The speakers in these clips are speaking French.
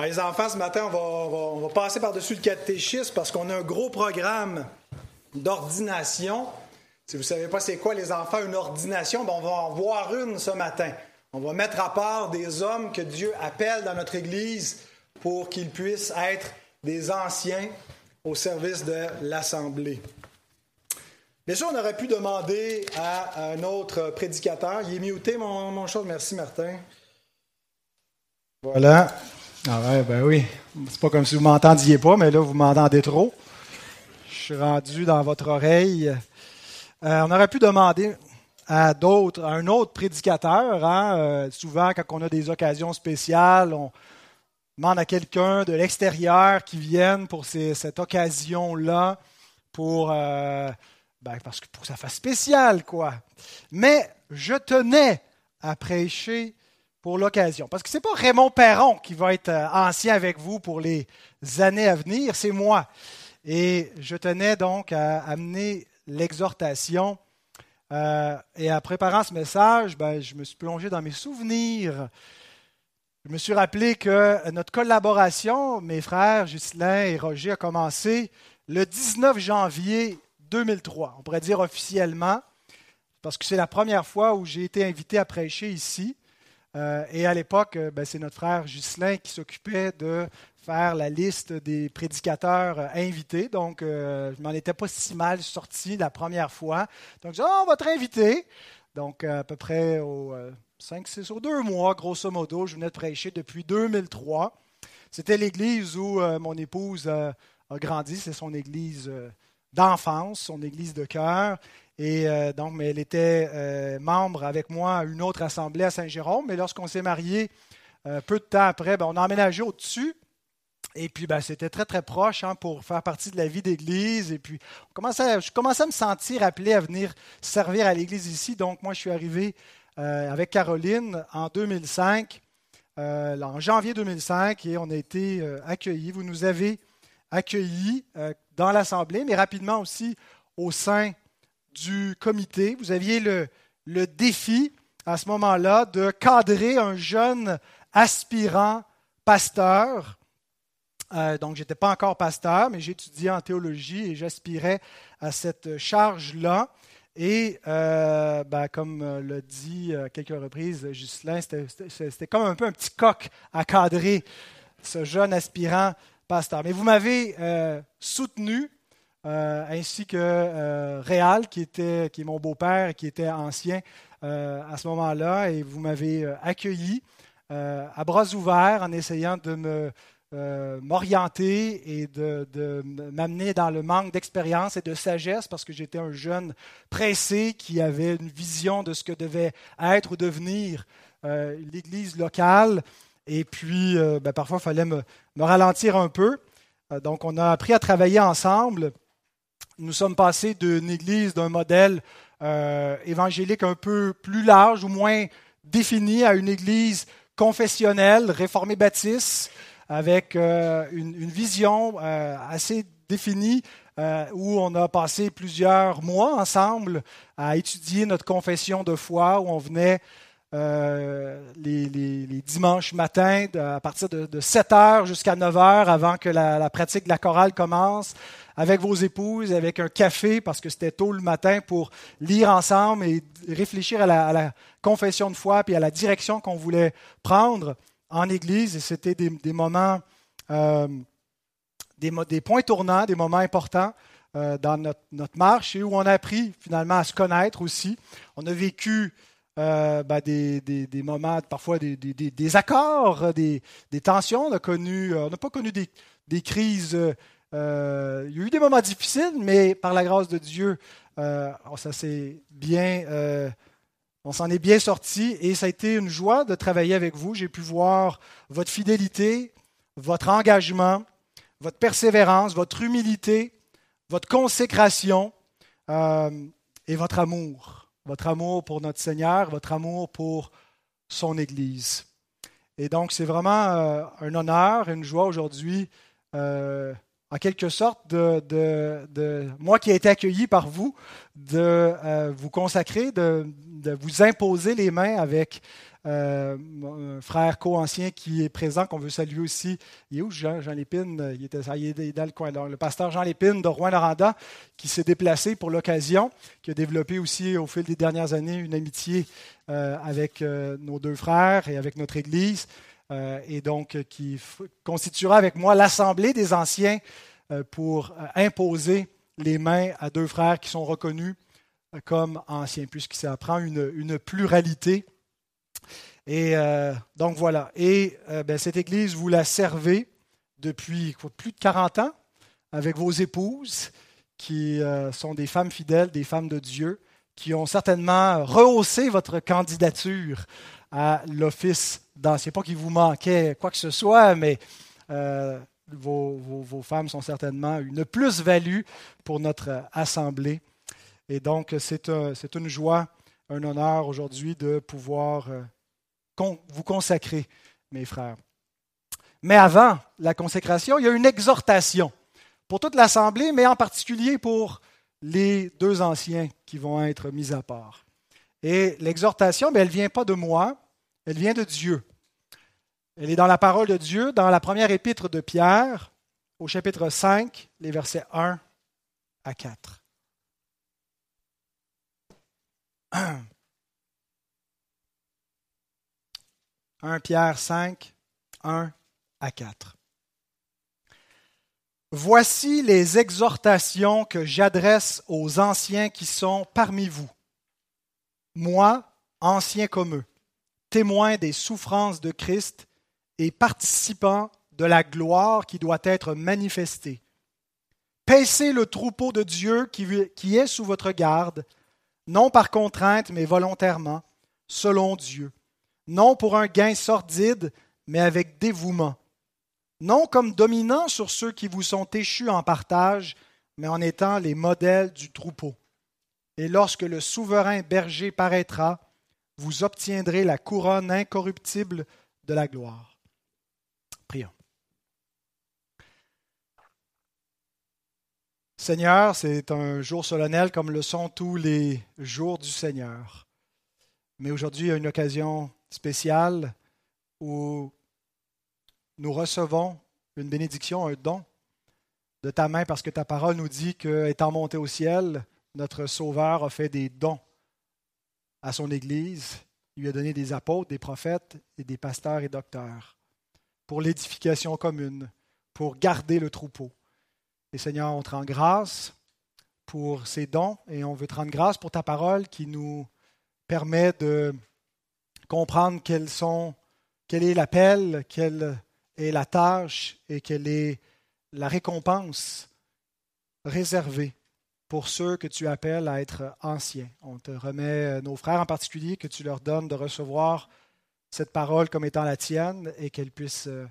Les enfants, ce matin, on va, passer par-dessus le catéchisme parce qu'on a un gros programme d'ordination. Si vous ne savez pas c'est quoi, les enfants, une ordination, ben, on va en voir une ce matin. On va mettre à part des hommes que Dieu appelle dans notre Église pour qu'ils puissent être des anciens au service de l'Assemblée. Bien sûr, on aurait pu demander à un autre prédicateur. Il est muté, mon, mon. Merci, Martin. Voilà. Ah ouais, ben oui. C'est pas comme si vous m'entendiez pas, mais là, vous m'entendez trop. Je suis rendu dans votre oreille. Euh, on aurait pu demander à d'autres, à un autre prédicateur. Hein, euh, souvent, quand on a des occasions spéciales, on demande à quelqu'un de l'extérieur qui vienne pour cette occasion-là, pour euh, ben, parce que pour que ça fasse spécial, quoi. Mais je tenais à prêcher pour l'occasion. Parce que ce n'est pas Raymond Perron qui va être euh, ancien avec vous pour les années à venir, c'est moi. Et je tenais donc à amener l'exhortation. Euh, et en préparant ce message, ben, je me suis plongé dans mes souvenirs. Je me suis rappelé que notre collaboration, mes frères Ghislain et Roger, a commencé le 19 janvier 2003, on pourrait dire officiellement, parce que c'est la première fois où j'ai été invité à prêcher ici. Euh, et à l'époque, euh, ben, c'est notre frère Ghislain qui s'occupait de faire la liste des prédicateurs euh, invités. Donc, je je m'en étais pas si mal sorti la première fois. Donc, je dit, oh, on va te réinviter. Donc, à peu près au 5, 6, ou 2 mois, grosso modo, je venais de prêcher depuis 2003. C'était l'église où mon épouse a grandi. C'est son église d'enfance, son église de cœur. Et euh, donc, mais elle était euh, membre avec moi à une autre assemblée à Saint-Jérôme. Mais lorsqu'on s'est mariés, euh, peu de temps après, ben, on a emménagé au-dessus. Et puis, ben, c'était très, très proche hein, pour faire partie de la vie d'église. Et puis, on je commençais à me sentir appelé à venir servir à l'église ici. Donc, moi, je suis arrivé avec Caroline en 2005, en janvier 2005, et on a été accueillis. Vous nous avez accueillis dans l'Assemblée, mais rapidement aussi au sein du comité. Vous aviez le, le défi à ce moment-là de cadrer un jeune aspirant pasteur. Euh, donc, je n'étais pas encore pasteur, mais j'étudiais en théologie et j'aspirais à cette charge-là. Et euh, ben, comme l'a dit à quelques reprises Ghislain, c'était comme un peu un petit coq à cadrer ce jeune aspirant pasteur. Mais vous m'avez euh, soutenu, euh, ainsi que euh, Réal, qui, était, qui est mon beau-père, qui était ancien à ce moment-là, et vous m'avez accueilli à bras ouverts en essayant de m'orienter et de m'amener dans le manque d'expérience et de sagesse parce que j'étais un jeune pressé qui avait une vision de ce que devait être ou devenir l'Église locale. Et puis, ben, parfois, il fallait me, ralentir un peu. Euh, donc, on a appris à travailler ensemble. Nous sommes passés d'une église, d'un modèle euh, évangélique un peu plus large ou moins défini à une église confessionnelle, réformée baptiste, avec euh, une, vision assez définie où on a passé plusieurs mois ensemble à étudier notre confession de foi, où on venait euh, les, dimanches matins à partir de, 7 heures jusqu'à 9 heures avant que la, pratique de la chorale commence, avec vos épouses, avec un café, parce que c'était tôt le matin, pour lire ensemble et réfléchir à la, confession de foi puis à la direction qu'on voulait prendre en Église. Et c'était des, moments, euh, des, points tournants, des moments importants. Euh, dans notre, notre, marche et où on a appris finalement à se connaître aussi. On a vécu euh, ben, des, moments, parfois des, accords, des, tensions. On n'a connu, euh, on pas connu des, crises. Euh, il y a eu des moments difficiles, mais par la grâce de Dieu, ça s'est bien, on s'en est bien sorti et ça a été une joie de travailler avec vous. J'ai pu voir votre fidélité, votre engagement, votre persévérance, votre humilité, votre consécration et votre amour votre amour pour notre Seigneur, votre amour pour son Église. Et donc, c'est vraiment euh, un honneur, une joie aujourd'hui euh, en quelque sorte, de, moi qui ai été accueilli par vous, de euh, vous consacrer, de, vous imposer les mains avec euh, mon frère co-ancien qui est présent, qu'on veut saluer aussi. Il est où Jean, Jean Lépine? Il, était, il est dans le coin. le pasteur Jean Lépine de Rouen-Noranda qui s'est déplacé pour l'occasion, qui a développé aussi au fil des dernières années une amitié euh, avec nos deux frères et avec notre Église. Euh, et donc euh, qui constituera avec moi l'Assemblée des anciens euh, pour imposer les mains à deux frères qui sont reconnus comme anciens, puisque prend une, une pluralité. Et donc voilà. Et ben, cette Église, vous la servez depuis plus de 40 ans avec vos épouses, qui sont des femmes fidèles, des femmes de Dieu, qui ont certainement rehaussé votre candidature à l'office d'ancien. Pas qu'il vous manquait quoi que ce soit, mais euh, vos, femmes sont certainement une plus-value pour notre assemblée. Et donc, c'est une joie, un honneur aujourd'hui de pouvoir euh, vous consacrer, mes frères. Mais avant la consécration, il y a une exhortation pour toute l'assemblée, mais en particulier pour les deux anciens qui vont être mis à part. Et l'exhortation, elle ne vient pas de moi, elle vient de Dieu. Elle est dans la parole de Dieu, dans la première épître de Pierre, au chapitre 5, les versets 1 à 4. 1 Pierre 5, 1 à 4. Voici les exhortations que j'adresse aux anciens qui sont parmi vous moi, ancien comme eux, témoin des souffrances de Christ et participant de la gloire qui doit être manifestée. Paissez le troupeau de Dieu qui est sous votre garde, non par contrainte, mais volontairement, selon Dieu, non pour un gain sordide, mais avec dévouement, non comme dominant sur ceux qui vous sont échus en partage, mais en étant les modèles du troupeau. Et lorsque le souverain berger paraîtra, vous obtiendrez la couronne incorruptible de la gloire. Prions. Seigneur, c'est un jour solennel comme le sont tous les jours du Seigneur. Mais aujourd'hui, il y a une occasion spéciale où nous recevons une bénédiction, un don de ta main parce que ta parole nous dit qu'étant monté au ciel, notre Sauveur a fait des dons à son Église. Il lui a donné des apôtres, des prophètes et des pasteurs et docteurs pour l'édification commune, pour garder le troupeau. Et Seigneur, on te rend grâce pour ces dons et on veut te rendre grâce pour ta parole qui nous permet de comprendre quel est l'appel, quelle est la tâche et quelle est la récompense réservée pour ceux que tu appelles à être anciens. On te remet euh, nos frères en particulier, que tu leur donnes de recevoir cette parole comme étant la tienne et qu'elle puisse euh,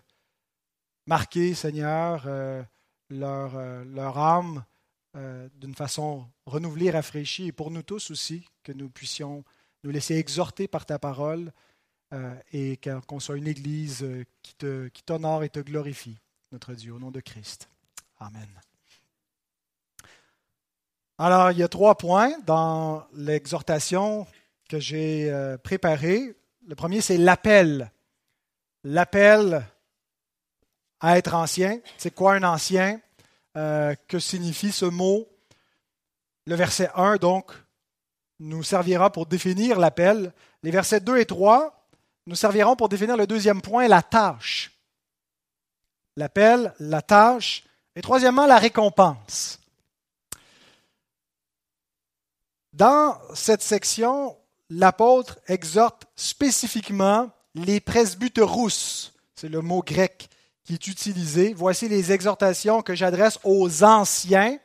marquer, Seigneur, euh, leur, leur âme d'une façon renouvelée, rafraîchie, et pour nous tous aussi, que nous puissions nous laisser exhorter par ta parole et qu'on soit une Église qui t'honore et te glorifie, notre Dieu, au nom de Christ. Amen. Alors, il y a trois points dans l'exhortation que j'ai euh, préparée. Le premier, c'est l'appel. L'appel à être ancien. C'est quoi un ancien? Euh, que signifie ce mot? Le verset 1, donc, nous servira pour définir l'appel. Les versets 2 et 3 nous serviront pour définir le deuxième point, la tâche. L'appel, la tâche. Et troisièmement, la récompense. Dans cette section, l'apôtre exhorte spécifiquement les presbyterous. C'est le mot grec qui est utilisé. Voici les exhortations que j'adresse aux anciens.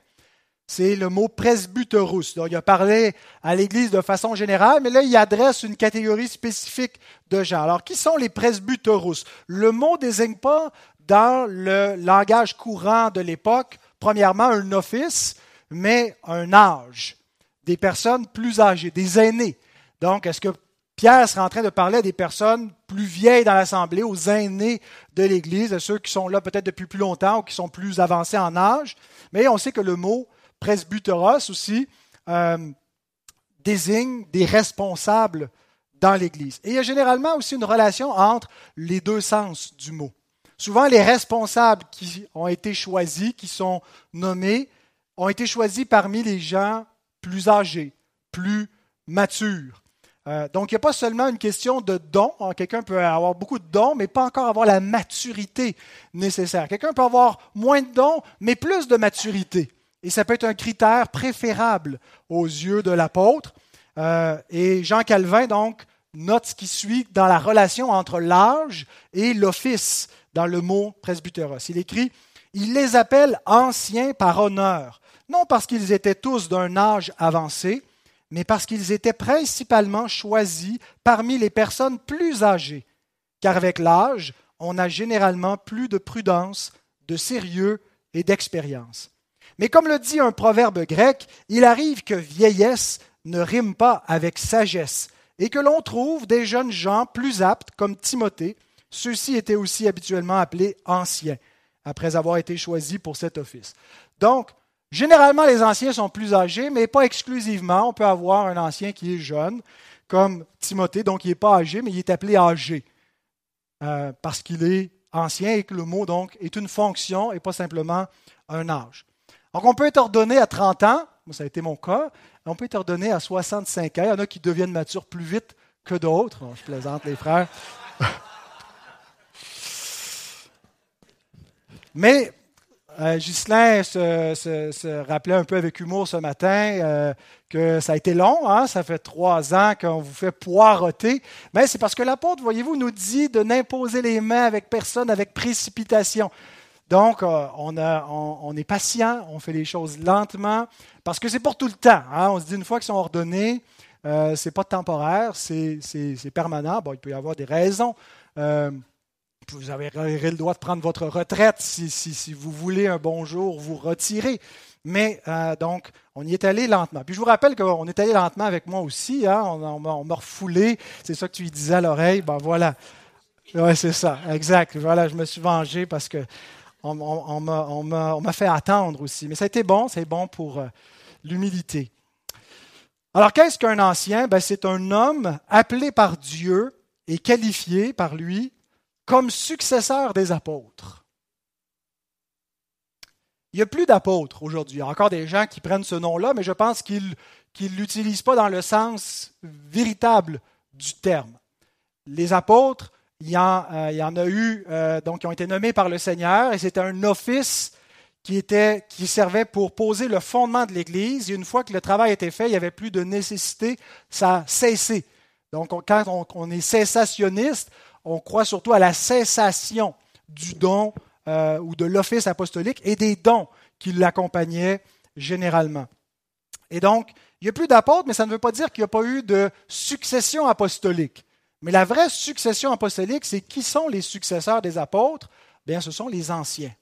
C'est le mot presbyterous. Donc, il a parlé à l'Église de façon générale, mais là, il adresse une catégorie spécifique de gens. Alors, qui sont les presbyterous? Le mot désigne pas, dans le langage courant de l'époque, premièrement, un office, mais un âge des personnes plus âgées, des aînés. Donc, est-ce que Pierre sera en train de parler à des personnes plus vieilles dans l'Assemblée, aux aînés de l'Église, à ceux qui sont là peut-être depuis plus longtemps ou qui sont plus avancés en âge? Mais on sait que le mot presbyteros aussi euh, désigne des responsables dans l'Église. Et il y a généralement aussi une relation entre les deux sens du mot. Souvent, les responsables qui ont été choisis, qui sont nommés, ont été choisis parmi les gens plus âgés, plus matures. Euh, donc, il n'y a pas seulement une question de don. Hein, quelqu'un peut avoir beaucoup de dons, mais pas encore avoir la maturité nécessaire. Quelqu'un peut avoir moins de dons, mais plus de maturité. Et ça peut être un critère préférable aux yeux de l'apôtre. Euh, et Jean Calvin, donc, note ce qui suit dans la relation entre l'âge et l'office dans le mot presbyteros. Il écrit Il les appelle anciens par honneur, non parce qu'ils étaient tous d'un âge avancé, mais parce qu'ils étaient principalement choisis parmi les personnes plus âgées, car avec l'âge, on a généralement plus de prudence, de sérieux et d'expérience. Mais comme le dit un proverbe grec, il arrive que vieillesse ne rime pas avec sagesse, et que l'on trouve des jeunes gens plus aptes, comme Timothée. Ceux-ci étaient aussi habituellement appelés anciens, après avoir été choisis pour cet office. Donc, généralement, les anciens sont plus âgés, mais pas exclusivement. On peut avoir un ancien qui est jeune, comme Timothée, donc il n'est pas âgé, mais il est appelé âgé, euh, parce qu'il est ancien et que le mot, donc, est une fonction et pas simplement un âge. Donc, on peut être ordonné à 30 ans, ça a été mon cas, on peut être ordonné à 65 ans. Il y en a qui deviennent matures plus vite que d'autres. je plaisante les frères. Mais euh, Ghislain se, rappelait un peu avec humour ce matin euh, que ça a été long, hein? ça fait trois ans qu'on vous fait poireauter. Mais c'est parce que l'apôtre, voyez-vous, nous dit de n'imposer les mains avec personne avec précipitation. Donc, euh, on, est patient, on fait les choses lentement, parce que c'est pour tout le temps. Hein. On se dit une fois qu'ils sont ordonnés, euh, ce n'est pas temporaire, c'est permanent. Bon, il peut y avoir des raisons. Euh, vous avez le droit de prendre votre retraite si, vous voulez un bon jour vous retirer. Mais donc, on y est allé lentement. Puis je vous rappelle qu'on est allé lentement avec moi aussi. Hein. On, m'a refoulé. C'est ça que tu lui disais à l'oreille. Ben voilà. Oui, c'est ça. Exact. Voilà, je me suis vengé parce que on, m'a fait attendre aussi. Mais ça a été bon, c'est bon pour euh, l'humilité. Alors, qu'est-ce qu'un ancien? Ben, C'est un homme appelé par Dieu et qualifié par lui comme successeur des apôtres. Il n'y a plus d'apôtres aujourd'hui. Il y a encore des gens qui prennent ce nom-là, mais je pense qu'ils ne l'utilisent pas dans le sens véritable du terme. Les apôtres, il y, en, euh, a eu euh, donc, qui ont été nommés par le Seigneur, et c'était un office qui, était, qui servait pour poser le fondement de l'Église. Et une fois que le travail était fait, il n'y avait plus de nécessité, ça a cessé. Donc, quand on, est cessationniste, on croit surtout à la cessation du don euh, ou de l'office apostolique et des dons qui l'accompagnaient généralement. Et donc, il n'y a plus d'apôtres, mais ça ne veut pas dire qu'il n'y a pas eu de succession apostolique. Mais la vraie succession apostolique, c'est qui sont les successeurs des apôtres? Bien, ce sont les anciens.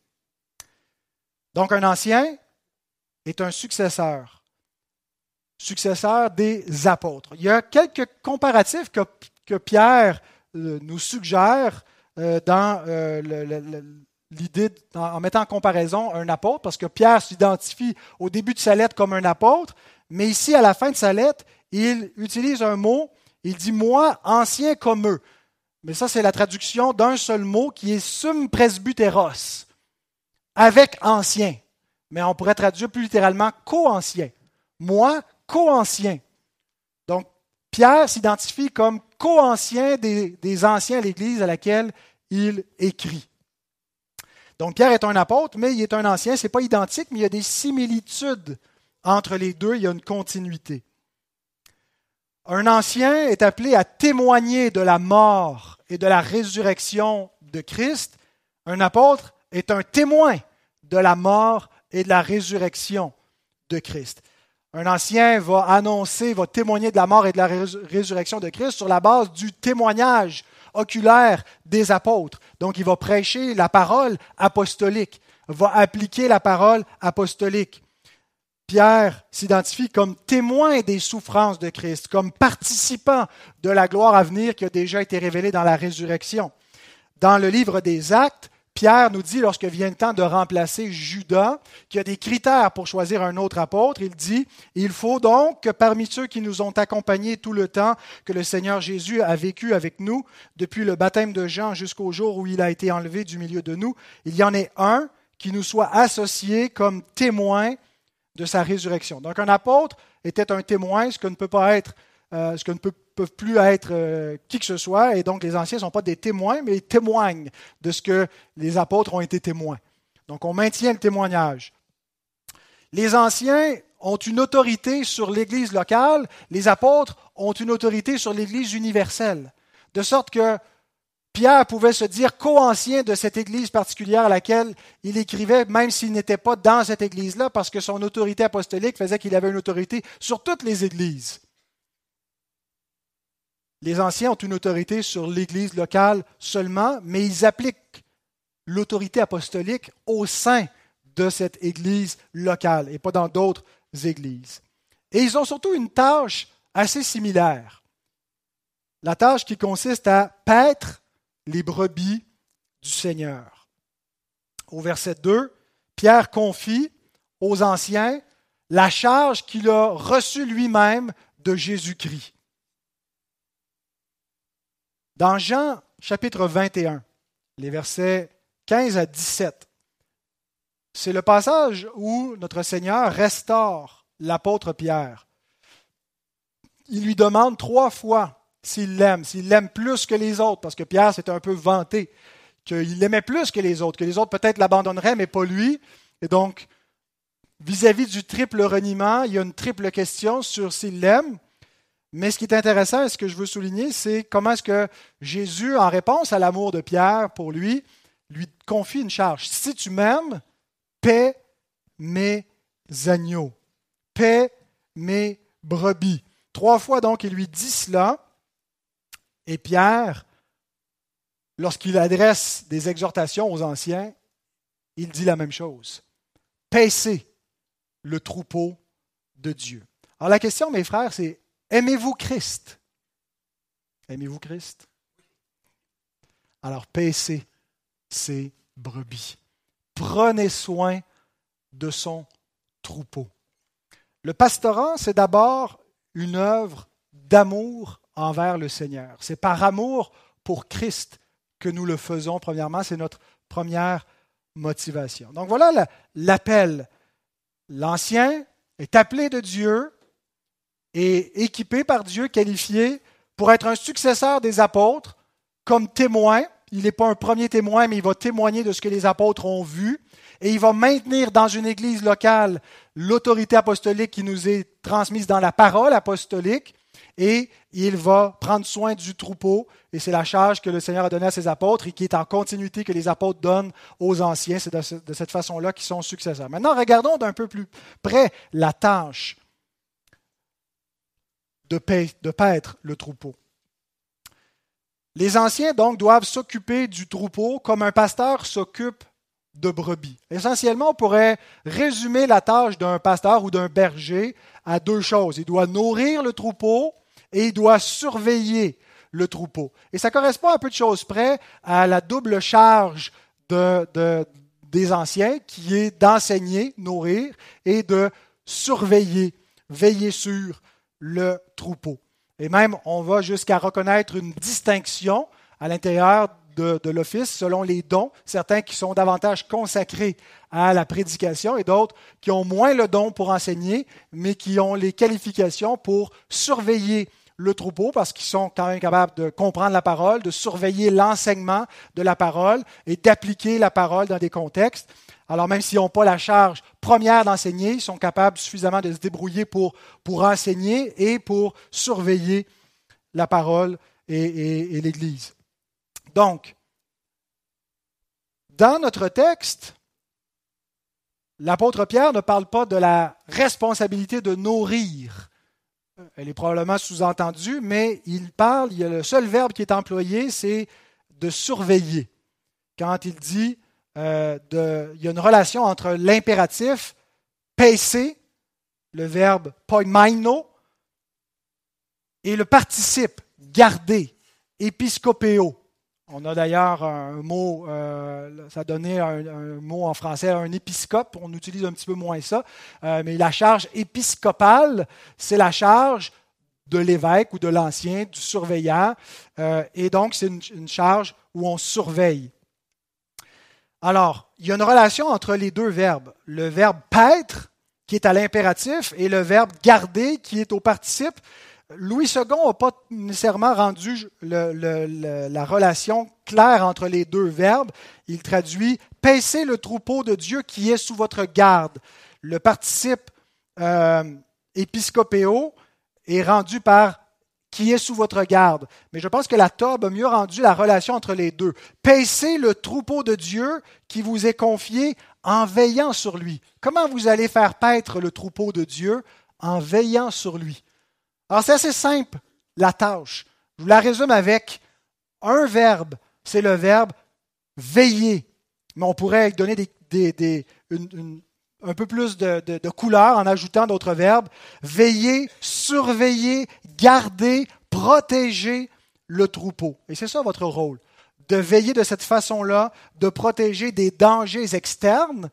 Donc, un ancien est un successeur, successeur des apôtres. Il y a quelques comparatifs que, Pierre nous suggère euh, dans euh, l'idée, en mettant en comparaison un apôtre, parce que Pierre s'identifie au début de sa lettre comme un apôtre, mais ici, à la fin de sa lettre, il utilise un mot il dit moi, ancien comme eux. Mais ça, c'est la traduction d'un seul mot qui est sum presbyteros, avec ancien. Mais on pourrait traduire plus littéralement co-ancien. Moi, co-ancien. Donc, Pierre s'identifie comme co-ancien des, des anciens à l'Église à laquelle il écrit. Donc, Pierre est un apôtre, mais il est un ancien. Ce n'est pas identique, mais il y a des similitudes entre les deux. Il y a une continuité. Un ancien est appelé à témoigner de la mort et de la résurrection de Christ. Un apôtre est un témoin de la mort et de la résurrection de Christ. Un ancien va annoncer, va témoigner de la mort et de la résurrection de Christ sur la base du témoignage oculaire des apôtres. Donc il va prêcher la parole apostolique, va appliquer la parole apostolique. Pierre s'identifie comme témoin des souffrances de Christ, comme participant de la gloire à venir qui a déjà été révélée dans la résurrection. Dans le livre des Actes, Pierre nous dit, lorsque vient le temps de remplacer Judas, qu'il y a des critères pour choisir un autre apôtre. Il dit, il faut donc que parmi ceux qui nous ont accompagnés tout le temps que le Seigneur Jésus a vécu avec nous, depuis le baptême de Jean jusqu'au jour où il a été enlevé du milieu de nous, il y en ait un qui nous soit associé comme témoin de sa résurrection. Donc un apôtre était un témoin, ce que ne peut pas être, euh, ce que ne peut, peuvent plus être euh, qui que ce soit, et donc les anciens ne sont pas des témoins, mais ils témoignent de ce que les apôtres ont été témoins. Donc on maintient le témoignage. Les anciens ont une autorité sur l'Église locale, les apôtres ont une autorité sur l'Église universelle. De sorte que Pierre pouvait se dire co-ancien de cette église particulière à laquelle il écrivait, même s'il n'était pas dans cette église-là, parce que son autorité apostolique faisait qu'il avait une autorité sur toutes les églises. Les anciens ont une autorité sur l'église locale seulement, mais ils appliquent l'autorité apostolique au sein de cette église locale et pas dans d'autres églises. Et ils ont surtout une tâche assez similaire. La tâche qui consiste à paître les brebis du Seigneur. Au verset 2, Pierre confie aux anciens la charge qu'il a reçue lui-même de Jésus-Christ. Dans Jean chapitre 21, les versets 15 à 17, c'est le passage où notre Seigneur restaure l'apôtre Pierre. Il lui demande trois fois s'il l'aime, s'il l'aime plus que les autres, parce que Pierre s'était un peu vanté qu'il l'aimait plus que les autres, que les autres peut-être l'abandonneraient, mais pas lui. Et donc, vis-à-vis du triple reniement, il y a une triple question sur s'il l'aime. Mais ce qui est intéressant et ce que je veux souligner, c'est comment est-ce que Jésus, en réponse à l'amour de Pierre pour lui, lui confie une charge. Si tu m'aimes, paie mes agneaux, paie mes brebis. Trois fois donc, il lui dit cela. Et Pierre, lorsqu'il adresse des exhortations aux anciens, il dit la même chose. Paissez le troupeau de Dieu. Alors la question, mes frères, c'est aimez-vous Christ? Aimez-vous Christ? Alors paissez ses brebis. Prenez soin de son troupeau. Le pastorat, c'est d'abord une œuvre d'amour envers le Seigneur. C'est par amour pour Christ que nous le faisons, premièrement. C'est notre première motivation. Donc voilà l'appel. L'Ancien est appelé de Dieu et équipé par Dieu, qualifié pour être un successeur des apôtres comme témoin. Il n'est pas un premier témoin, mais il va témoigner de ce que les apôtres ont vu. Et il va maintenir dans une église locale l'autorité apostolique qui nous est transmise dans la parole apostolique et il va prendre soin du troupeau. Et c'est la charge que le Seigneur a donnée à ses apôtres et qui est en continuité que les apôtres donnent aux anciens. C'est de, cette façon-là qu'ils sont successeurs. Maintenant, regardons d'un peu plus près la tâche de, de paître le troupeau. Les anciens, donc, doivent s'occuper du troupeau comme un pasteur s'occupe de brebis. Essentiellement, on pourrait résumer la tâche d'un pasteur ou d'un berger à deux choses. Il doit nourrir le troupeau et il doit surveiller le troupeau. Et ça correspond à peu de choses près à la double charge de, des anciens qui est d'enseigner, nourrir et de surveiller, veiller sur le troupeau. Et même, on va jusqu'à reconnaître une distinction à l'intérieur de, l'office selon les dons, certains qui sont davantage consacrés à la prédication et d'autres qui ont moins le don pour enseigner, mais qui ont les qualifications pour surveiller le troupeau parce qu'ils sont quand même capables de comprendre la parole, de surveiller l'enseignement de la parole et d'appliquer la parole dans des contextes. Alors même s'ils n'ont pas la charge première d'enseigner, ils sont capables suffisamment de se débrouiller pour, enseigner et pour surveiller la parole et, et l'Église. Donc, dans notre texte, l'apôtre Pierre ne parle pas de la responsabilité de nourrir elle est probablement sous-entendue, mais il parle, il y a le seul verbe qui est employé, c'est de surveiller. Quand il dit, euh, il y a une relation entre l'impératif, paisser, le verbe poimaino, et le participe garder, episcopéo. On a d'ailleurs un mot, euh, ça donnait un, mot en français, un épiscope, on utilise un petit peu moins ça, euh, mais la charge épiscopale, c'est la charge de l'évêque ou de l'ancien, du surveillant, et donc c'est une charge où on surveille. Alors, il y a une relation entre les deux verbes. Le verbe paître, qui est à l'impératif, et le verbe garder, qui est au participe. Louis II n'a pas nécessairement rendu la relation claire entre les deux verbes. Il traduit Paissez le troupeau de Dieu qui est sous votre garde. Le participe euh, épiscopéo est rendu par qui est sous votre garde. Mais je pense que la Tobe a mieux rendu la relation entre les deux. Paissez le troupeau de Dieu qui vous est confié en veillant sur lui. Comment vous allez faire paître le troupeau de Dieu en veillant sur lui? Alors c'est assez simple, la tâche. Je vous la résume avec un verbe. C'est le verbe veiller. Mais on pourrait donner des, une, un peu plus de, de, couleur en ajoutant d'autres verbes. Veiller, surveiller, garder, protéger le troupeau. Et c'est ça votre rôle. De veiller de cette façon-là, de protéger des dangers externes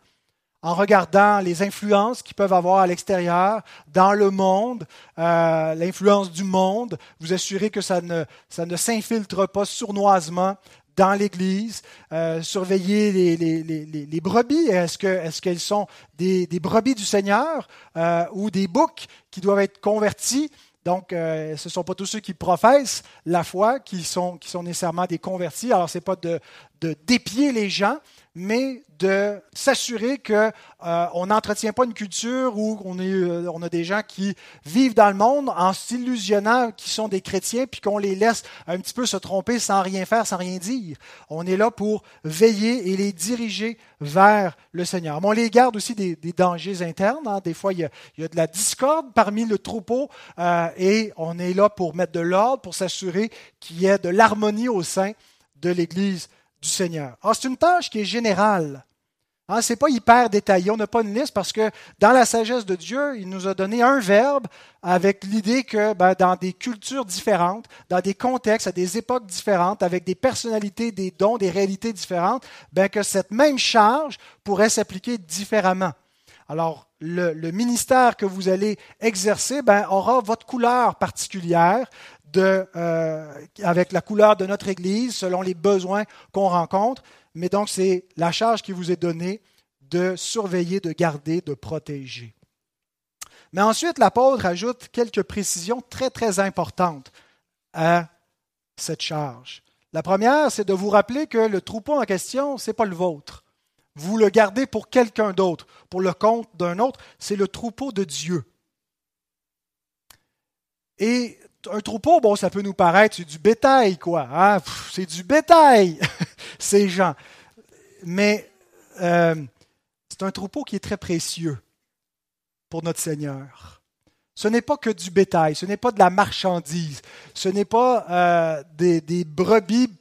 en regardant les influences qu'ils peuvent avoir à l'extérieur, dans le monde, euh, l'influence du monde, vous assurer que ça ne s'infiltre pas sournoisement dans l'Église, euh, surveiller les, les, les, brebis. Est-ce que est-ce qu'elles sont des, des, brebis du Seigneur euh, ou des boucs qui doivent être convertis? Donc, euh, ce ne sont pas tous ceux qui professent la foi qui sont, qui sont nécessairement des convertis. Alors, ce n'est pas de, de dépier les gens, mais de s'assurer qu'on euh, n'entretient pas une culture où euh, on, a des gens qui vivent dans le monde en s'illusionnant qu'ils sont des chrétiens, puis qu'on les laisse un petit peu se tromper sans rien faire, sans rien dire. On est là pour veiller et les diriger vers le Seigneur. Mais on les garde aussi des, dangers internes. Hein. Des fois, il y, a, il y, a, de la discorde parmi le troupeau euh, et on est là pour mettre de l'ordre, pour s'assurer qu'il y ait de l'harmonie au sein de l'Église du Seigneur. Alors, c'est une tâche qui est générale. Hein, ce n'est pas hyper détaillé, on n'a pas une liste parce que dans la sagesse de Dieu, il nous a donné un verbe avec l'idée que ben, dans des cultures différentes, dans des contextes, à des époques différentes, avec des personnalités, des dons, des réalités différentes, ben, que cette même charge pourrait s'appliquer différemment. Alors, le, le, ministère que vous allez exercer ben, aura votre couleur particulière, euh, avec la couleur de notre Église, selon les besoins qu'on rencontre. Mais donc, c'est la charge qui vous est donnée de surveiller, de garder, de protéger. Mais ensuite, l'apôtre ajoute quelques précisions très, très importantes à cette charge. La première, c'est de vous rappeler que le troupeau en question, ce n'est pas le vôtre. Vous le gardez pour quelqu'un d'autre, pour le compte d'un autre. C'est le troupeau de Dieu. Et un troupeau, bon, ça peut nous paraître, c'est du bétail, quoi. Hein? C'est du bétail, ces gens. Mais euh, c'est un troupeau qui est très précieux pour notre Seigneur. Ce n'est pas que du bétail, ce n'est pas de la marchandise, ce n'est pas euh, des, brebis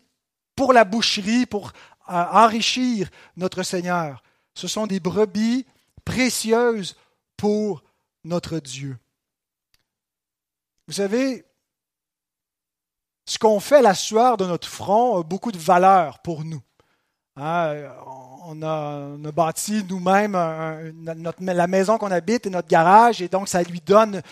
pour la boucherie, pour euh, enrichir notre Seigneur. Ce sont des brebis précieuses pour notre Dieu. Vous savez, ce qu'on fait la sueur de notre front a beaucoup de valeur pour nous. Hein, on, a, on, bâti nous-mêmes la maison qu'on habite et notre garage, et donc ça lui donne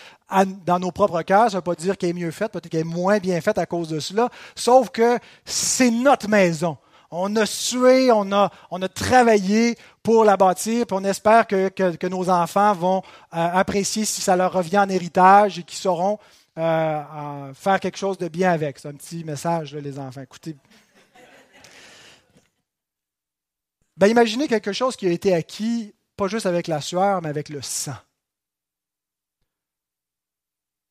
dans nos propres cœurs, ça ne veut pas dire qu'elle est mieux faite, peut-être qu'elle est moins bien faite à cause de cela, sauf que c'est notre maison. On a sué, on a, on travaillé pour la bâtir, puis on espère que nos enfants vont euh, apprécier si ça leur revient en héritage et qu'ils sauront euh, faire quelque chose de bien avec. C'est un petit message, les enfants. Écoutez. Ben, imaginez quelque chose qui a été acquis, pas juste avec la sueur, mais avec le sang.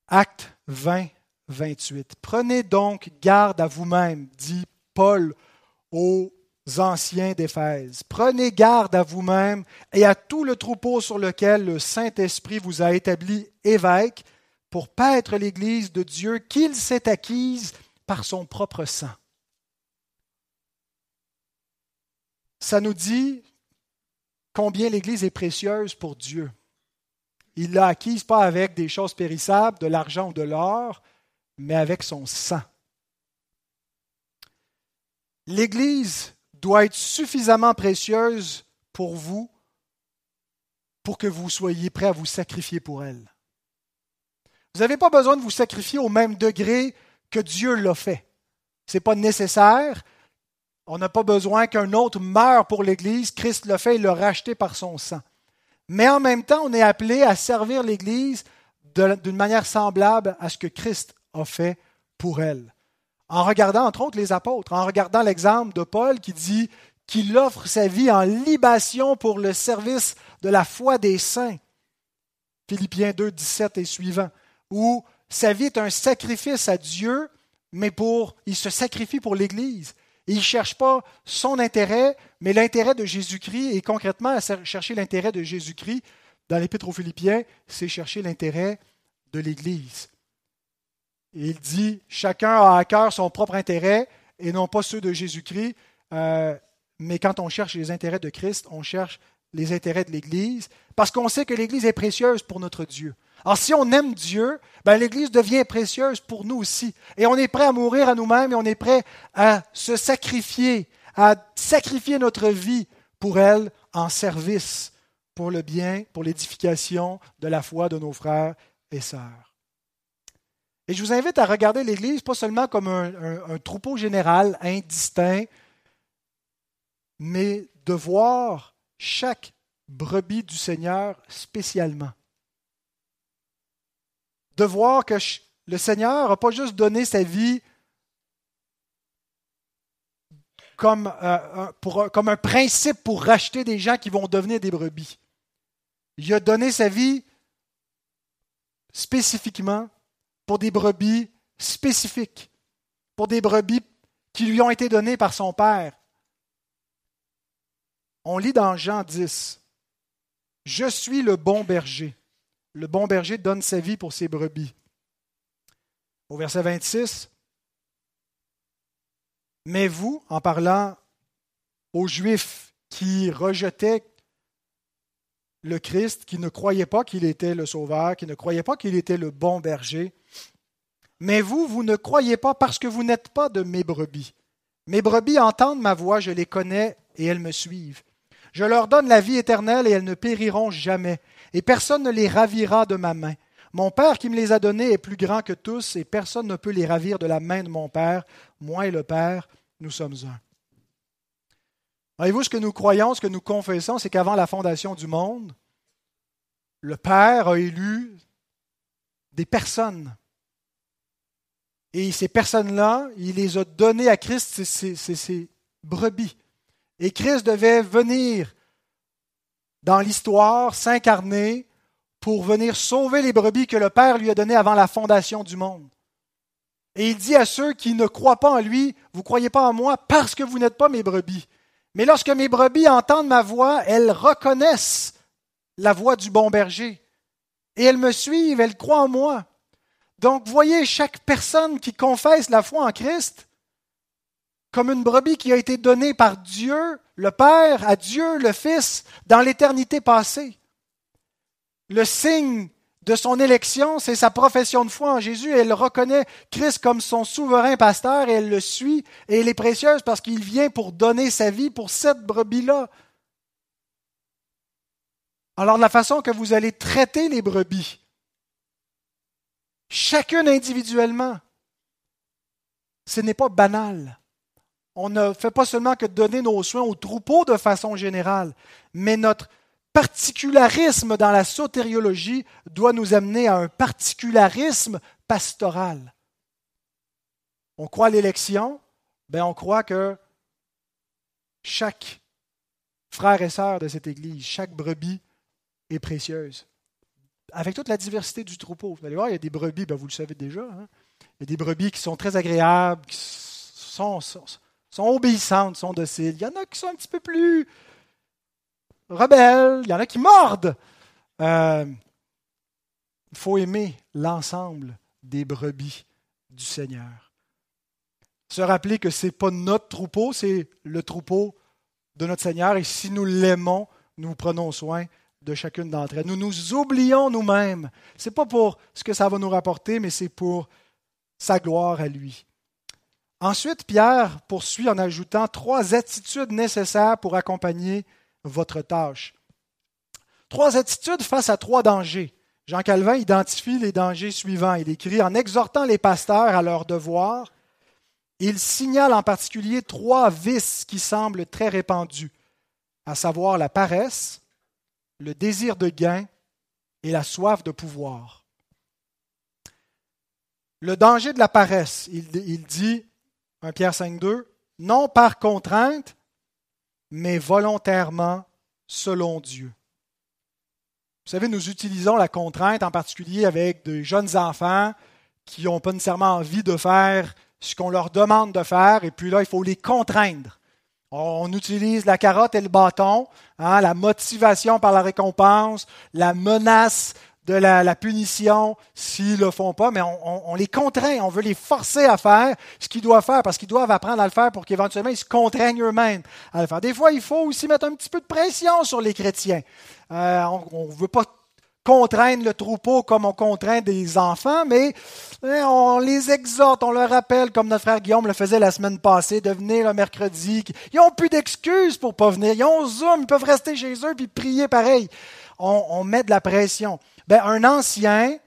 Acte 20, 28. Prenez donc garde à vous-même, dit Paul aux anciens d'Éphèse. Prenez garde à vous-même et à tout le troupeau sur lequel le Saint-Esprit vous a établi évêque pour paître l'Église de Dieu qu'il s'est acquise par son propre sang. Ça nous dit combien l'Église est précieuse pour Dieu. il l'a acquise pas avec des choses périssables, de l'argent ou de l'or, mais avec son sang. L'Église doit être suffisamment précieuse pour vous pour que vous soyez prêt à vous sacrifier pour elle. Vous n'avez pas besoin de vous sacrifier au même degré que Dieu l'a fait. Ce n'est pas nécessaire. On n'a pas besoin qu'un autre meure pour l'Église. Christ l'a fait, il l'a racheté par son sang. Mais en même temps, on est appelé à servir l'Église d'une manière semblable à ce que Christ a fait pour elle. En regardant, entre autres, les apôtres, en regardant l'exemple de Paul qui dit qu'il offre sa vie en libation pour le service de la foi des saints. Philippiens 2, 17 et suivant, où sa vie est un sacrifice à Dieu, mais pour, il se sacrifie pour l'Église. il ne cherche pas son intérêt, mais l'intérêt de Jésus-Christ. Et concrètement, chercher l'intérêt de Jésus-Christ dans l'Épître aux Philippiens, c'est chercher l'intérêt de l'Église. il dit, chacun a à cœur son propre intérêt et non pas ceux de Jésus-Christ. Euh, mais quand on cherche les intérêts de Christ, on cherche les intérêts de l'Église, parce qu'on sait que l'Église est précieuse pour notre Dieu. Alors si on aime Dieu, ben, l'Église devient précieuse pour nous aussi. Et on est prêt à mourir à nous-mêmes et on est prêt à se sacrifier, à sacrifier notre vie pour elle en service, pour le bien, pour l'édification de la foi de nos frères et sœurs. Et je vous invite à regarder l'Église pas seulement comme un, un troupeau général, indistinct, mais de voir chaque brebis du Seigneur spécialement. De voir que le Seigneur n'a pas juste donné sa vie comme, euh, comme un principe pour racheter des gens qui vont devenir des brebis. Il a donné sa vie spécifiquement pour des brebis spécifiques, pour des brebis qui lui ont été données par son Père. On lit dans Jean 10, Je suis le bon berger. Le bon berger donne sa vie pour ses brebis. Au verset 26, Mais vous, en parlant aux Juifs qui rejetaient le Christ, qui ne croyaient pas qu'il était le Sauveur, qui ne croyaient pas qu'il était le bon berger, mais vous, vous ne croyez pas parce que vous n'êtes pas de mes brebis. Mes brebis entendent ma voix, je les connais et elles me suivent. Je leur donne la vie éternelle et elles ne périront jamais, et personne ne les ravira de ma main. Mon Père qui me les a donnés est plus grand que tous, et personne ne peut les ravir de la main de mon Père. Moi et le Père, nous sommes un. Voyez-vous, ce que nous croyons, ce que nous confessons, c'est qu'avant la fondation du monde, le Père a élu des personnes. Et ces personnes-là, il les a données à Christ, c'est ses brebis. Et Christ devait venir dans l'histoire, s'incarner pour venir sauver les brebis que le Père lui a données avant la fondation du monde. Et il dit à ceux qui ne croient pas en lui, vous ne croyez pas en moi parce que vous n'êtes pas mes brebis. Mais lorsque mes brebis entendent ma voix, elles reconnaissent la voix du bon berger. Et elles me suivent, elles croient en moi. Donc, voyez, chaque personne qui confesse la foi en Christ, comme une brebis qui a été donnée par Dieu, le Père, à Dieu, le Fils, dans l'éternité passée. Le signe de son élection, c'est sa profession de foi en Jésus. Elle reconnaît Christ comme son souverain pasteur et elle le suit. Et elle est précieuse parce qu'il vient pour donner sa vie pour cette brebis-là. Alors, la façon que vous allez traiter les brebis, chacune individuellement, ce n'est pas banal on ne fait pas seulement que donner nos soins aux troupeaux de façon générale, mais notre particularisme dans la sotériologie doit nous amener à un particularisme pastoral. On croit à l'élection, ben on croit que chaque frère et sœur de cette Église, chaque brebis est précieuse. Avec toute la diversité du troupeau. Vous allez voir, il y a des brebis, ben vous le savez déjà, hein. il y a des brebis qui sont très agréables, qui sont, sont obéissantes, sont dociles. Il y en a qui sont un petit peu plus rebelles, il y en a qui mordent. Euh, il faut aimer l'ensemble des brebis du Seigneur. Se rappeler que ce n'est pas notre troupeau, c'est le troupeau de notre Seigneur. Et si nous l'aimons, nous prenons soin de chacune d'entre elles. Nous nous oublions nous-mêmes. Ce n'est pas pour ce que ça va nous rapporter, mais c'est pour sa gloire à lui. Ensuite, Pierre poursuit en ajoutant trois attitudes nécessaires pour accompagner votre tâche. Trois attitudes face à trois dangers. Jean Calvin identifie les dangers suivants. Il écrit En exhortant les pasteurs à leur devoir, il signale en particulier trois vices qui semblent très répandus, à savoir la paresse, le désir de gain et la soif de pouvoir. Le danger de la paresse, il, dit, 1 Pierre 5.2, non par contrainte, mais volontairement selon Dieu. Vous savez, nous utilisons la contrainte en particulier avec des jeunes enfants qui n'ont pas nécessairement envie de faire ce qu'on leur demande de faire, et puis là, il faut les contraindre. On utilise la carotte et le bâton, hein, la motivation par la récompense, la menace de la, punition s'ils ne le font pas, mais on, les contraint, on veut les forcer à faire ce qu'ils doivent faire parce qu'ils doivent apprendre à le faire pour qu'éventuellement ils se contraignent eux-mêmes à le faire. Des fois, il faut aussi mettre un petit peu de pression sur les chrétiens. Euh, on ne veut pas contraindre le troupeau comme on contraint des enfants, mais hein, on les exhorte, on leur rappelle, comme notre frère Guillaume le faisait la semaine passée, de venir le mercredi. Ils n'ont plus d'excuses pour pas venir. Ils ont Zoom, ils peuvent rester chez eux puis prier pareil. On, met de la pression. Ben, un ancien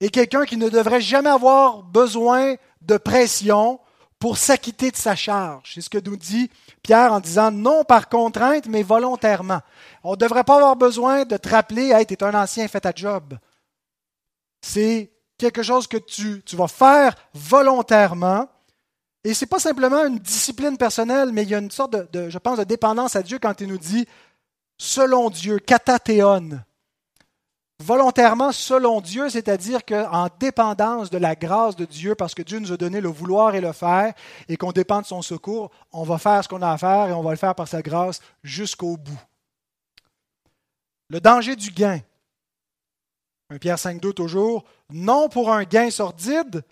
est quelqu'un qui ne devrait jamais avoir besoin de pression pour s'acquitter de sa charge. C'est ce que nous dit Pierre en disant non par contrainte, mais volontairement. On ne devrait pas avoir besoin de te rappeler Hey, tu es un ancien, fais ta job. C'est quelque chose que tu, tu vas faire volontairement. Et ce n'est pas simplement une discipline personnelle, mais il y a une sorte de, je pense, de dépendance à Dieu quand il nous dit selon Dieu, katathéon. Volontairement selon Dieu, c'est-à-dire qu'en dépendance de la grâce de Dieu, parce que Dieu nous a donné le vouloir et le faire, et qu'on dépend de son secours, on va faire ce qu'on a à faire et on va le faire par sa grâce jusqu'au bout. Le danger du gain. 1 Pierre 5.2 toujours, non pour un gain sordide,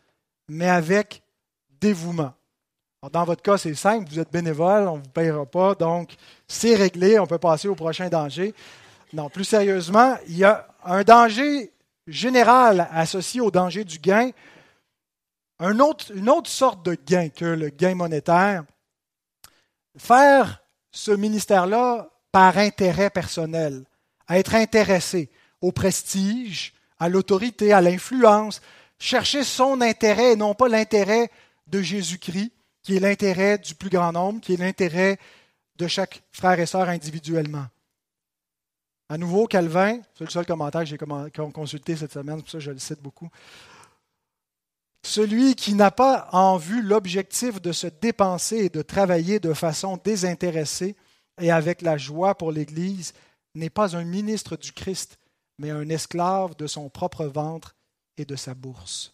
mais avec dévouement. dans votre cas, c'est simple, vous êtes bénévole, on ne vous payera pas, donc c'est réglé, on peut passer au prochain danger. Non, plus sérieusement, il y a un danger général associé au danger du gain, une autre sorte de gain que le gain monétaire. Faire ce ministère-là par intérêt personnel à être intéressé au prestige, à l'autorité, à l'influence, chercher son intérêt et non pas l'intérêt de Jésus-Christ, qui est l'intérêt du plus grand nombre, qui est l'intérêt de chaque frère et sœur individuellement. À nouveau, Calvin, c'est le seul commentaire que j'ai consulté cette semaine, pour ça je le cite beaucoup. Celui qui n'a pas en vue l'objectif de se dépenser et de travailler de façon désintéressée et avec la joie pour l'Église n'est pas un ministre du Christ, mais un esclave de son propre ventre et de sa bourse.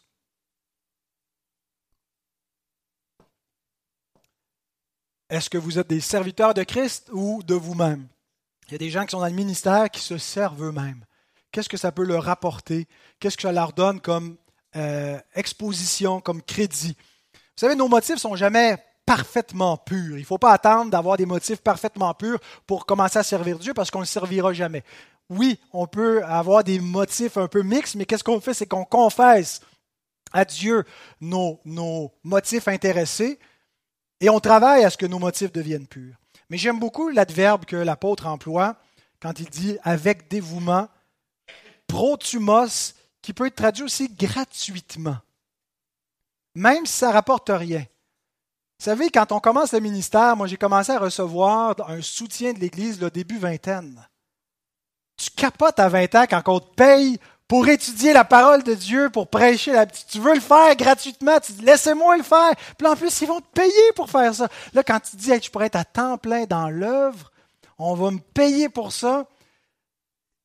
Est-ce que vous êtes des serviteurs de Christ ou de vous-même? Il y a des gens qui sont dans le ministère qui se servent eux-mêmes. Qu'est-ce que ça peut leur apporter? Qu'est-ce que ça leur donne comme euh, exposition, comme crédit? Vous savez, nos motifs ne sont jamais parfaitement pur. Il ne faut pas attendre d'avoir des motifs parfaitement purs pour commencer à servir Dieu parce qu'on ne servira jamais. Oui, on peut avoir des motifs un peu mixtes, mais qu'est-ce qu'on fait? C'est qu'on confesse à Dieu nos motifs intéressés et on travaille à ce que nos motifs deviennent purs. Mais j'aime beaucoup l'adverbe que l'apôtre emploie quand il dit avec dévouement, protumos, qui peut être traduit aussi gratuitement, même si ça ne rapporte rien. Vous savez, quand on commence le ministère, moi j'ai commencé à recevoir un soutien de l'Église le début vingtaine. Tu capotes à 20 ans quand on te paye pour étudier la parole de Dieu, pour prêcher. La... Tu veux le faire gratuitement, laissez-moi le faire. Puis en plus, ils vont te payer pour faire ça. Là, quand tu dis hey, je pourrais être à temps plein dans l'œuvre, on va me payer pour ça.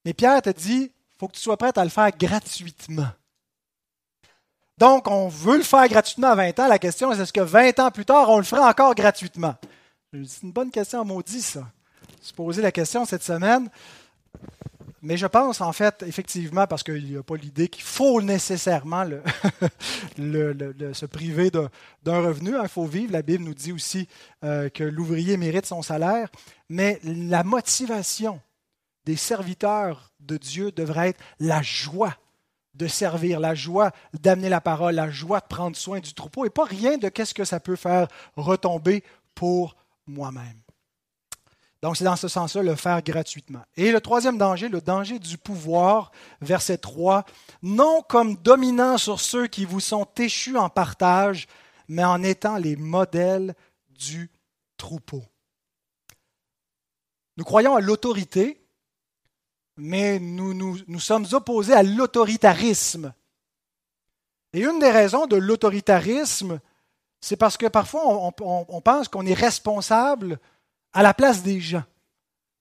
Mais Pierre te dit faut que tu sois prêt à le faire gratuitement. Donc, on veut le faire gratuitement à 20 ans. La question est est-ce que 20 ans plus tard, on le fera encore gratuitement? C'est une bonne question maudit, ça. Se poser la question cette semaine. Mais je pense, en fait, effectivement, parce qu'il n'y a pas l'idée qu'il faut nécessairement se priver d'un revenu. Il faut vivre. La Bible nous dit aussi euh, que l'ouvrier mérite son salaire. Mais la motivation des serviteurs de Dieu devrait être la joie de servir, la joie d'amener la parole, la joie de prendre soin du troupeau, et pas rien de qu'est-ce que ça peut faire retomber pour moi-même. Donc c'est dans ce sens-là le faire gratuitement. Et le troisième danger, le danger du pouvoir, verset 3, non comme dominant sur ceux qui vous sont échus en partage, mais en étant les modèles du troupeau. Nous croyons à l'autorité, mais nous, nous, sommes opposés à l'autoritarisme. Et une des raisons de l'autoritarisme, c'est parce que parfois on pense qu'on est responsable à la place des gens.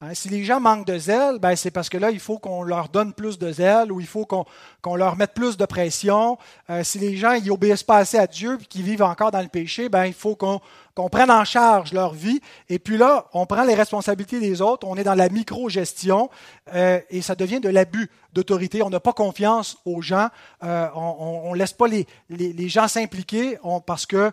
Hein, si les gens manquent de zèle, ben c'est parce que là, il faut qu'on leur donne plus de zèle ou il faut qu'on leur mette plus de pression. Euh, si les gens n'obéissent pas assez à Dieu et qu'ils vivent encore dans le péché, ben il faut qu'on prenne en charge leur vie. Et puis là, on prend les responsabilités des autres, on est dans la micro-gestion euh, et ça devient de l'abus d'autorité. On n'a pas confiance aux gens, euh, on ne laisse pas les, les, les gens s'impliquer parce que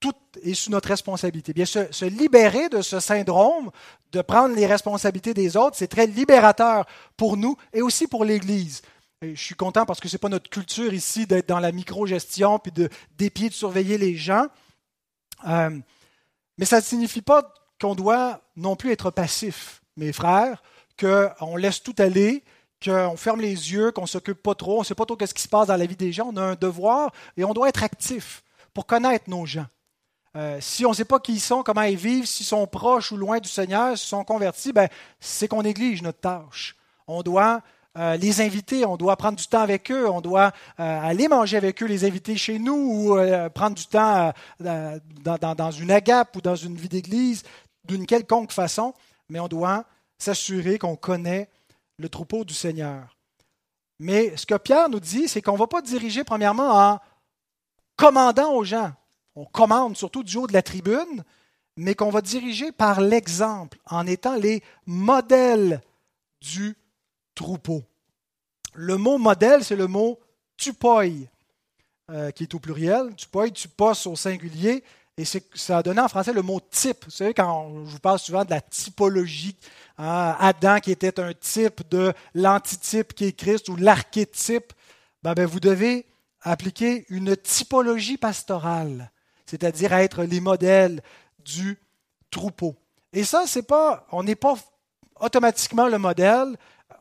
tout est sous notre responsabilité. Bien, se, libérer de ce syndrome, de prendre les responsabilités des autres, c'est très libérateur pour nous et aussi pour l'Église. je suis content parce que ce n'est pas notre culture ici d'être dans la micro-gestion puis de d'épier, de surveiller les gens. Euh, mais ça ne signifie pas qu'on doit non plus être passif, mes frères, qu'on laisse tout aller, qu'on ferme les yeux, qu'on ne s'occupe pas trop, on ne sait pas trop ce qui se passe dans la vie des gens. On a un devoir et on doit être actif pour connaître nos gens. Euh, si on ne sait pas qui ils sont, comment ils vivent, s'ils sont proches ou loin du Seigneur, s'ils sont convertis, ben, c'est qu'on néglige notre tâche. On doit euh, les inviter, on doit prendre du temps avec eux, on doit euh, aller manger avec eux, les inviter chez nous ou prendre du temps dans, dans, une agape ou dans une vie d'église d'une quelconque façon, mais on doit s'assurer qu'on connaît le troupeau du Seigneur. Mais ce que Pierre nous dit, c'est qu'on ne va pas diriger premièrement en commandant aux gens on commande surtout du haut de la tribune, mais qu'on va diriger par l'exemple, en étant les modèles du troupeau. Le mot modèle, c'est le mot tupoi, euh, qui est au pluriel. Tupoi, tupos au singulier. Et ça a donné en français le mot type. Vous savez, quand je vous parle souvent de la typologie, hein, Adam qui était un type de l'antitype qui est Christ ou l'archétype, ben, ben, vous devez appliquer une typologie pastorale c'est-à-dire être les modèles du troupeau. Et ça, c'est pas, on n'est pas automatiquement le modèle,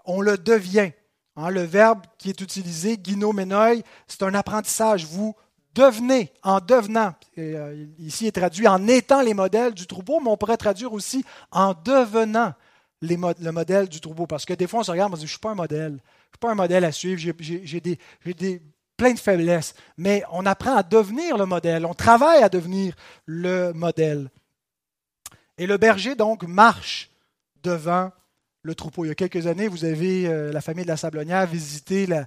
on le devient. Hein, le verbe qui est utilisé, guinoménoi, c'est un apprentissage. Vous devenez, en devenant, euh, ici est traduit en étant les modèles du troupeau, mais on pourrait traduire aussi en devenant le modèle du troupeau. Parce que des fois, on se regarde, on se dit, je ne suis pas un modèle. Je ne suis pas un modèle à suivre. J'ai des, des, plein de faiblesses, mais on apprend à devenir le modèle, on travaille à devenir le modèle. Et le berger, donc, marche devant le troupeau. Il y a quelques années, vous avez, euh, la famille de la Sablonnière, visité la,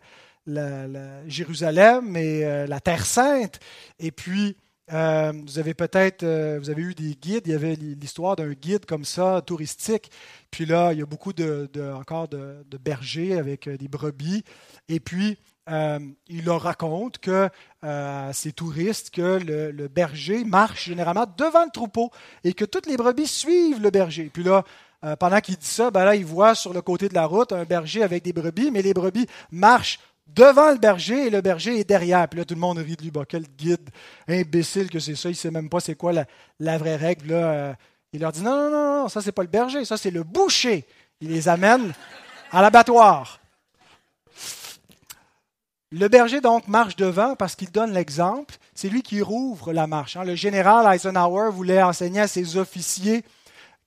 Jérusalem et euh, la Terre Sainte. Et puis, euh, vous avez peut-être, eu des guides, il y avait l'histoire d'un guide comme ça, touristique. Puis là, il y a beaucoup de, encore de, de bergers avec des brebis. Et puis, euh, il leur raconte que euh, ces touristes que le, berger marche généralement devant le troupeau et que toutes les brebis suivent le berger. Puis là, euh, pendant qu'il dit ça, ben là, il voit sur le côté de la route un berger avec des brebis, mais les brebis marchent devant le berger et le berger est derrière. Puis là, tout le monde rit de lui. quel guide imbécile que c'est ça. Il ne sait même pas c'est quoi la, vraie règle. Il leur dit non, non, non, non ça, c'est pas le berger, ça, c'est le boucher. Il les amène à l'abattoir. Le berger donc marche devant parce qu'il donne l'exemple. C'est lui qui rouvre la marche. Hein. Le général Eisenhower voulait enseigner à ses officiers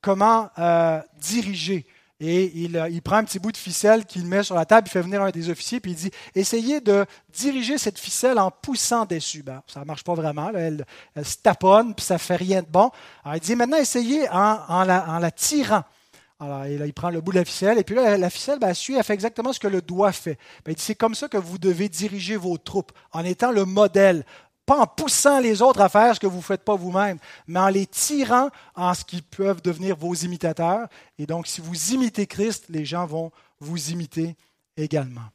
comment euh, diriger. Et il, il, prend un petit bout de ficelle qu'il met sur la table, il fait venir un des officiers, puis il dit Essayez de diriger cette ficelle en poussant dessus. Ben, ça ne marche pas vraiment, elle, se taponne, puis ça ne fait rien de bon. Alors il dit Maintenant, essayez en la tirant. Il prend le bout de la ficelle, et puis la ficelle, ben, elle suit, elle fait exactement ce que le doigt fait. Ben, c'est comme ça que vous devez diriger vos troupes, en étant le modèle. Pas en poussant les autres à faire ce que vous ne faites pas vous-même, mais en les tirant en ce qui peuvent devenir vos imitateurs. Et donc, si vous imitez Christ, les gens vont vous imiter également.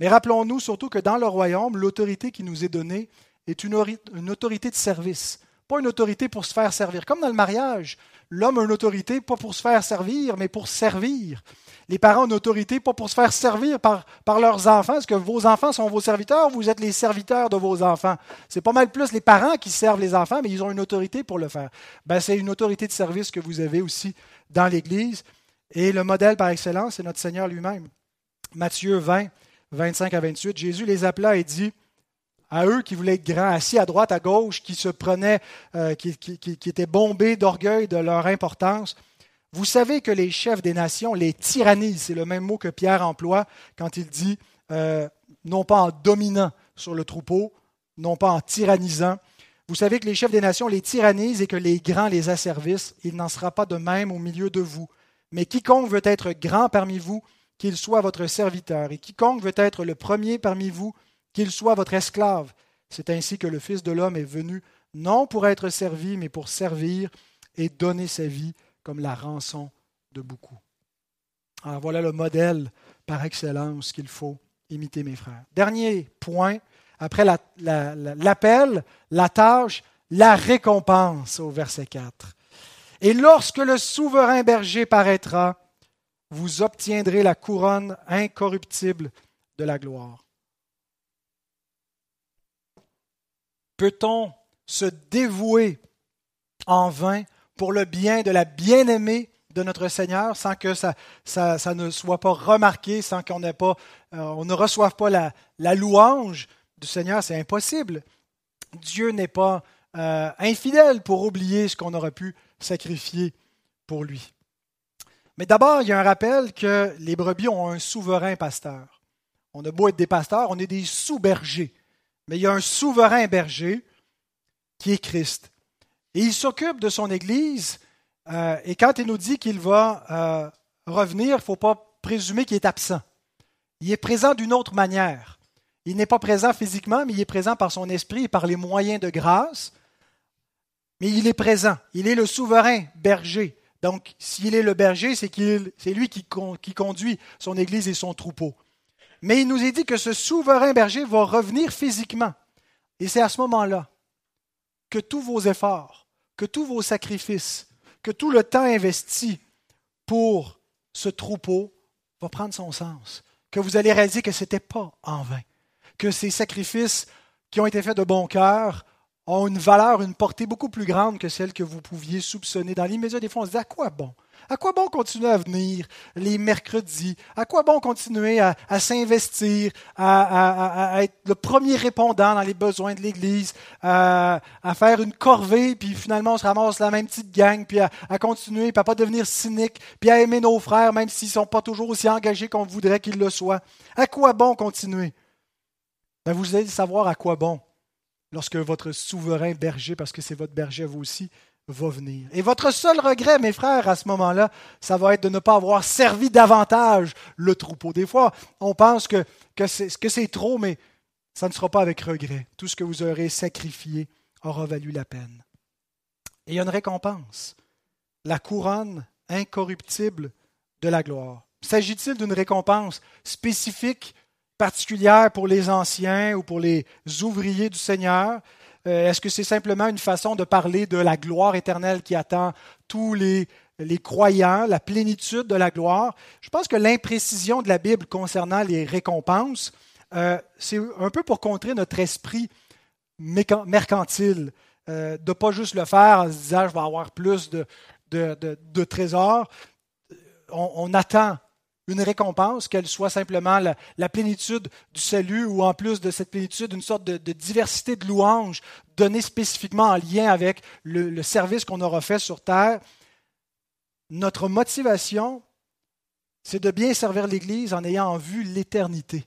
Mais rappelons-nous surtout que dans le royaume, l'autorité qui nous est donnée est une autorité de service pas une autorité pour se faire servir. Comme dans le mariage, l'homme a une autorité pas pour se faire servir, mais pour servir. Les parents ont une autorité pas pour se faire servir par, par leurs enfants. Est-ce que vos enfants sont vos serviteurs vous êtes les serviteurs de vos enfants? C'est pas mal plus les parents qui servent les enfants, mais ils ont une autorité pour le faire. Ben, c'est une autorité de service que vous avez aussi dans l'Église. Et le modèle par excellence, c'est notre Seigneur lui-même. Matthieu 20, 25 à 28, Jésus les appela et dit à eux qui voulaient être grands, assis à droite, à gauche, qui se prenaient, euh, qui, étaient bombés d'orgueil de leur importance. Vous savez que les chefs des nations les tyrannisent. C'est le même mot que Pierre emploie quand il dit euh, non pas en dominant sur le troupeau, non pas en tyrannisant. Vous savez que les chefs des nations les tyrannisent et que les grands les asservissent. Il n'en sera pas de même au milieu de vous. Mais quiconque veut être grand parmi vous, qu'il soit votre serviteur, et quiconque veut être le premier parmi vous, qu'il soit votre esclave. C'est ainsi que le Fils de l'homme est venu, non pour être servi, mais pour servir et donner sa vie comme la rançon de beaucoup. Alors voilà le modèle par excellence qu'il faut imiter, mes frères. Dernier point, après l'appel, la, tâche, la récompense au verset 4. Et lorsque le souverain berger paraîtra, vous obtiendrez la couronne incorruptible de la gloire. Peut-on se dévouer en vain pour le bien de la bien-aimée de notre Seigneur sans que ça, ne soit pas remarqué, sans qu'on pas, euh, ne reçoive pas la, la louange du Seigneur? C'est impossible. Dieu n'est pas euh, infidèle pour oublier ce qu'on aurait pu sacrifier pour lui. Mais d'abord, il y a un rappel que les brebis ont un souverain pasteur. On a beau être des pasteurs, on est des sous-bergers. Mais il y a un souverain berger qui est Christ. Et il s'occupe de son Église. Euh, et quand il nous dit qu'il va euh, revenir, il ne faut pas présumer qu'il est absent. Il est présent d'une autre manière. Il n'est pas présent physiquement, mais il est présent par son esprit et par les moyens de grâce. Mais il est présent. Il est le souverain berger. Donc, s'il est le berger, c'est lui qui conduit son Église et son troupeau. Mais il nous est dit que ce souverain berger va revenir physiquement. Et c'est à ce moment-là que tous vos efforts, que tous vos sacrifices, que tout le temps investi pour ce troupeau va prendre son sens. Que vous allez réaliser que ce n'était pas en vain. Que ces sacrifices qui ont été faits de bon cœur ont une valeur, une portée beaucoup plus grande que celle que vous pouviez soupçonner. Dans l'immédiat, des fois, on se dit à quoi bon? À quoi bon continuer à venir les mercredis? À quoi bon continuer à, s'investir, à, être le premier répondant dans les besoins de l'Église, à, faire une corvée, puis finalement on se ramasse la même petite gang, puis à, continuer, puis à pas devenir cynique, puis à aimer nos frères, même s'ils ne sont pas toujours aussi engagés qu'on voudrait qu'ils le soient. À quoi bon continuer? Ben, Vous allez savoir à quoi bon lorsque votre souverain berger, parce que c'est votre berger vous aussi, va venir. Et votre seul regret, mes frères, à ce moment-là, ça va être de ne pas avoir servi davantage le troupeau. Des fois, on pense que, que c'est trop, mais ça ne sera pas avec regret. Tout ce que vous aurez sacrifié aura valu la peine. Et il y a une récompense, la couronne incorruptible de la gloire. S'agit-il d'une récompense spécifique particulière pour les anciens ou pour les ouvriers du Seigneur? Euh, est-ce que c'est simplement une façon de parler de la gloire éternelle qui attend tous les, croyants, la plénitude de la gloire? Je pense que l'imprécision de la Bible concernant les récompenses, euh, c'est un peu pour contrer notre esprit mercantile, euh, de ne pas juste le faire en se disant je vais avoir plus de, trésors. On, attend une récompense, qu'elle soit simplement la, plénitude du salut ou en plus de cette plénitude, une sorte de, diversité de louanges données spécifiquement en lien avec le, service qu'on aura fait sur terre. Notre motivation, c'est de bien servir l'Église en ayant en vue l'éternité.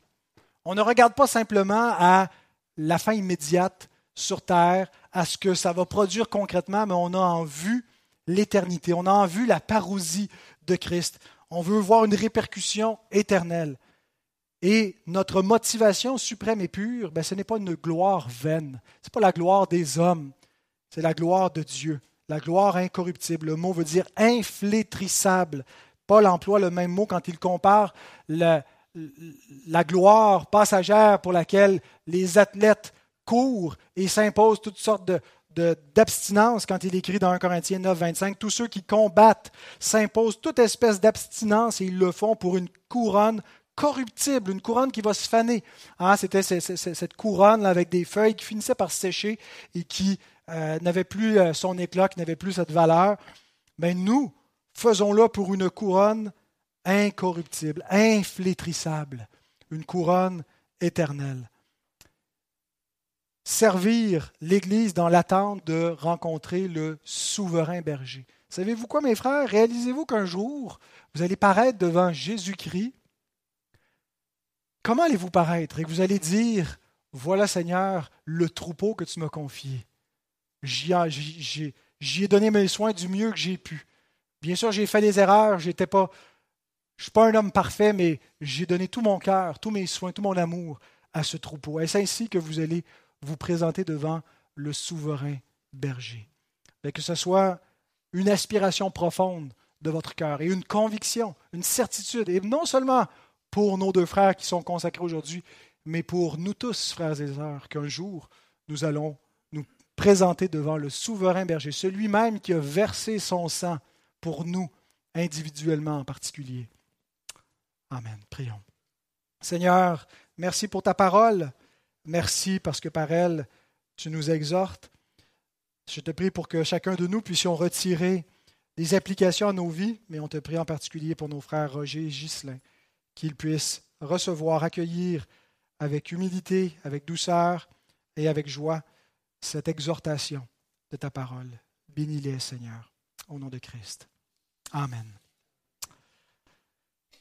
On ne regarde pas simplement à la fin immédiate sur terre, à ce que ça va produire concrètement, mais on a en vue l'éternité, on a en vue la parousie de Christ. On veut voir une répercussion éternelle. Et notre motivation suprême et pure, ben, ce n'est pas une gloire vaine. Ce n'est pas la gloire des hommes. C'est la gloire de Dieu. La gloire incorruptible. Le mot veut dire inflétrissable. Paul emploie le même mot quand il compare la, la gloire passagère pour laquelle les athlètes courent et s'imposent toutes sortes de, d'abstinence quand il écrit dans 1 Corinthiens 9, 25, tous ceux qui combattent s'imposent toute espèce d'abstinence et ils le font pour une couronne corruptible, une couronne qui va se faner. Hein, c'était cette couronne avec des feuilles qui finissaient par sécher et qui euh, n'avait plus euh, son éclat, qui n'avait plus cette valeur. Mais nous, faisons-le pour une couronne incorruptible, inflétrissable, une couronne éternelle. Servir l'Église dans l'attente de rencontrer le souverain berger. Savez-vous quoi, mes frères? Réalisez-vous qu'un jour, vous allez paraître devant Jésus-Christ? Comment allez-vous paraître? Et vous allez dire, voilà Seigneur, le troupeau que tu m'as confié. J'y ai donné mes soins du mieux que j'ai pu. Bien sûr, j'ai fait des erreurs, j'étais pas, je ne suis pas un homme parfait, mais j'ai donné tout mon cœur, tous mes soins, tout mon amour à ce troupeau. Est-ce ainsi que vous allez vous présenter devant le souverain berger? que ce soit une aspiration profonde de votre cœur et une conviction, une certitude, et non seulement pour nos deux frères qui sont consacrés aujourd'hui, mais pour nous tous, frères et sœurs, qu'un jour nous allons nous présenter devant le souverain berger, celui même qui a versé son sang pour nous individuellement en particulier. Amen. Prions. Seigneur, merci pour ta parole. Merci parce que par elle, tu nous exhortes. Je te prie pour que chacun de nous puissions retirer des applications à nos vies, mais on te prie en particulier pour nos frères Roger et Ghislain qu'ils puissent recevoir, accueillir avec humilité, avec douceur et avec joie cette exhortation de ta parole. Bénis-les, Seigneur, au nom de Christ. Amen.